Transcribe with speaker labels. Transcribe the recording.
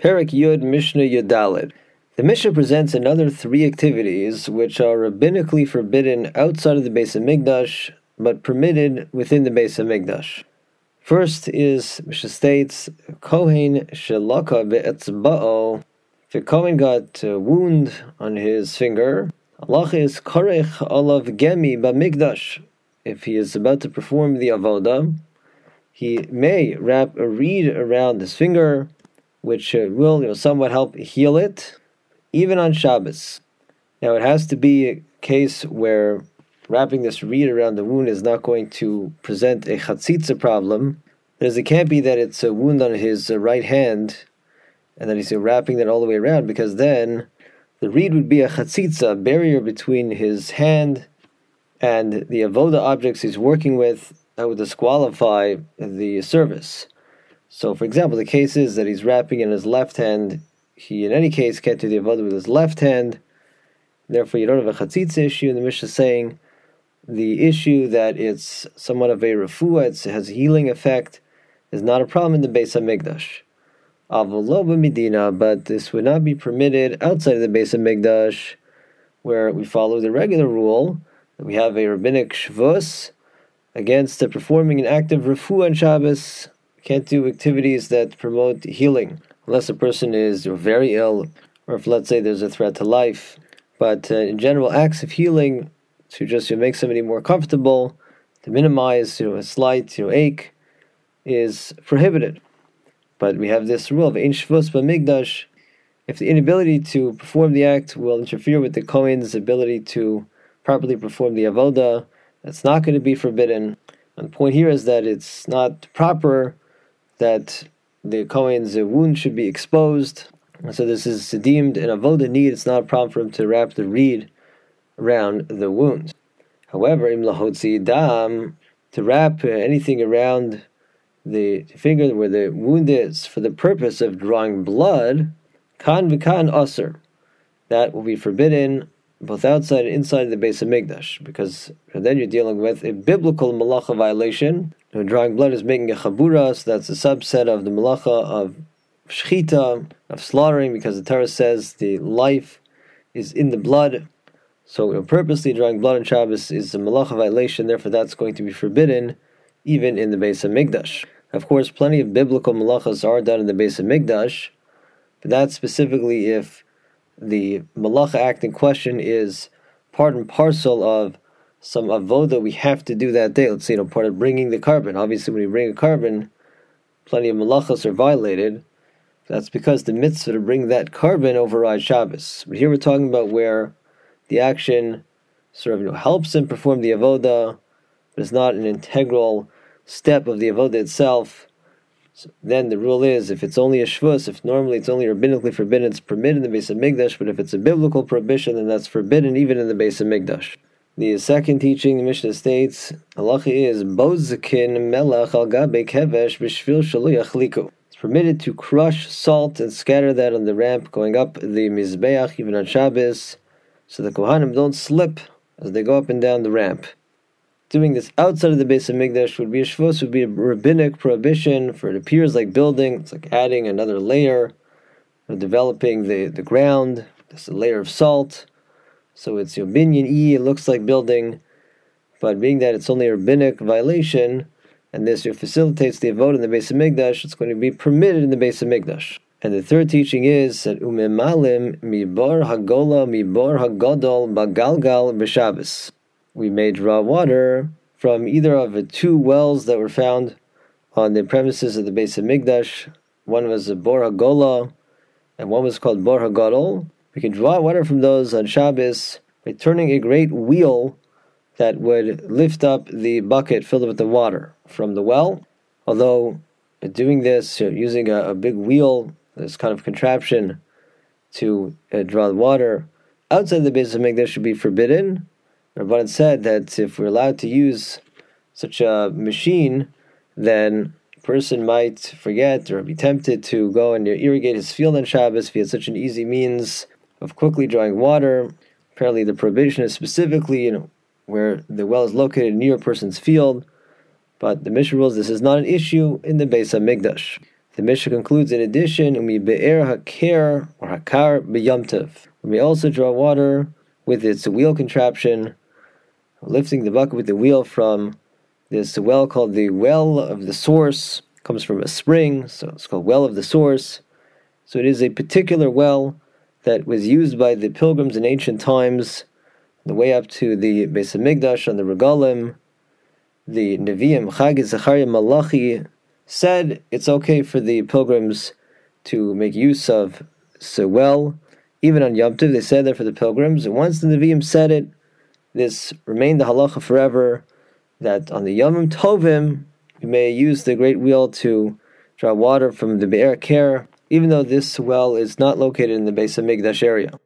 Speaker 1: Perek Yud Mishnah Yudalid. The Mishnah presents another three activities which are rabbinically forbidden outside of the Beis Hamikdash, but permitted within the Beis Hamikdash. First is Mishnah states Kohen Shelaka be'etzba'o. If a Kohen got a wound on his finger, Allah is Korech Olav Gemi Bamikdash. If he is about to perform the avoda, he may wrap a reed around his finger, which uh, will you know, somewhat help heal it, even on Shabbos. Now, it has to be a case where wrapping this reed around the wound is not going to present a chatzitza problem, because it can't be that it's a wound on his uh, right hand and that he's wrapping that all the way around, because then the reed would be a chatzitza, a barrier between his hand and the avoda objects he's working with, that would disqualify the service. So, for example, the case is that he's wrapping in his left hand. He, in any case, can't do the avodah with his left hand. Therefore, you don't have a chatzitza issue. And the Mishnah is saying the issue that it's somewhat of a refuah, it has a healing effect, is not a problem in the base Beis Hamikdash. Avoloba Medina, but this would not be permitted outside of the Beis Hamikdash, where we follow the regular rule that we have a rabbinic shvus against performing an act of refu on Shabbos. Can't do activities that promote healing unless a person is very ill, or if let's say there's a threat to life. But uh, in general, acts of healing to just know, make somebody more comfortable, to minimize you know a slight you know ache, is prohibited. But we have this rule of ein shvus b'mikdash. If the inability to perform the act will interfere with the Kohen's ability to properly perform the avoda, that's not going to be forbidden. And the point here is that it's not proper that the Kohen's wound should be exposed. So this is deemed an avoda need. It's not a problem for him to wrap the reed around the wound. However, im lahotzi dam, to wrap anything around the finger where the wound is for the purpose of drawing blood, kan v'kan aser, that will be forbidden both outside and inside the Beis Hamikdash, because then you're dealing with a biblical malacha violation. Know, drawing blood is making a chabura, so that's a subset of the malacha of shchita, of slaughtering, because the Torah says the life is in the blood. So you know, purposely drawing blood on Shabbos is a malacha violation, therefore that's going to be forbidden even in the Beis Hamikdash. Of course, plenty of biblical malachas are done in the Beis Hamikdash, but that's specifically if the malacha act in question is part and parcel of some avoda we have to do that day. Let's say, you know, part of bringing the korban. Obviously, when you bring a korban, plenty of malachas are violated. That's because the mitzvah to bring that korban overrides Shabbos. But here we're talking about where the action sort of you know, helps him perform the avoda, but it's not an integral step of the avoda itself. So then the rule is if it's only a shvus, if normally it's only rabbinically forbidden, it's permitted in the Beis Hamikdash, but if it's a biblical prohibition, then that's forbidden even in the Beis Hamikdash. The second teaching, the Mishnah states, halacha is bozakin melech al gabe kevesh b'shvil shalu It's permitted to crush salt and scatter that on the ramp going up the mizbeach even on Shabbos, so the kohanim don't slip as they go up and down the ramp doing this outside of the Beis Hamikdash would be a shvus, would be a rabbinic prohibition, for it appears like building, it's like adding another layer, of developing the, the ground, this a layer of salt. So it's your binyan e, it looks like building, but being that it's only a rabbinic violation, and this facilitates the vote in the Beis Hamikdash, it's going to be permitted in the Beis Hamikdash. And the third teaching is that umemalim mibor hagola mibor hagodol bagalgal b'Shabbos we may draw water from either of the two wells that were found on the premises of the Beis Hamikdash. One was a Bor HaGola, and one was called Bor HaGadol. We can draw water from those on Shabbos by turning a great wheel that would lift up the bucket filled with the water from the well. Although doing this using a, a, big wheel, this kind of contraption to uh, draw the water outside the Beis Hamikdash should be forbidden. Rabban said that if we're allowed to use such a machine, then a person might forget or be tempted to go and irrigate his field on Shabbos if he has such an easy means of quickly drawing water. Apparently, the prohibition is specifically, you know, where the well is located near a person's field. But the Mishnah rules this is not an issue in the Beis Hamikdash. The Mishnah concludes in addition, Umi be'er hakir or hakar b'yamtiv. We may also draw water with its wheel contraption, lifting the bucket with the wheel from this well called the well of the source. It comes from a spring, so it's called well of the source. So it is a particular well that was used by the pilgrims in ancient times, the way up to the Beis Hamikdash on the Regalim. The Nevi'im Chaggai Zechariah Malachi said it's okay for the pilgrims to make use of so well. Even on Yom Tov, they said that for the pilgrims. And once the Nevi'im said it, this remained the halacha forever that on the Yom Tovim, you may use the great wheel to draw water from the Be'er Ker, even though this well is not located in the Beis Hamikdash area.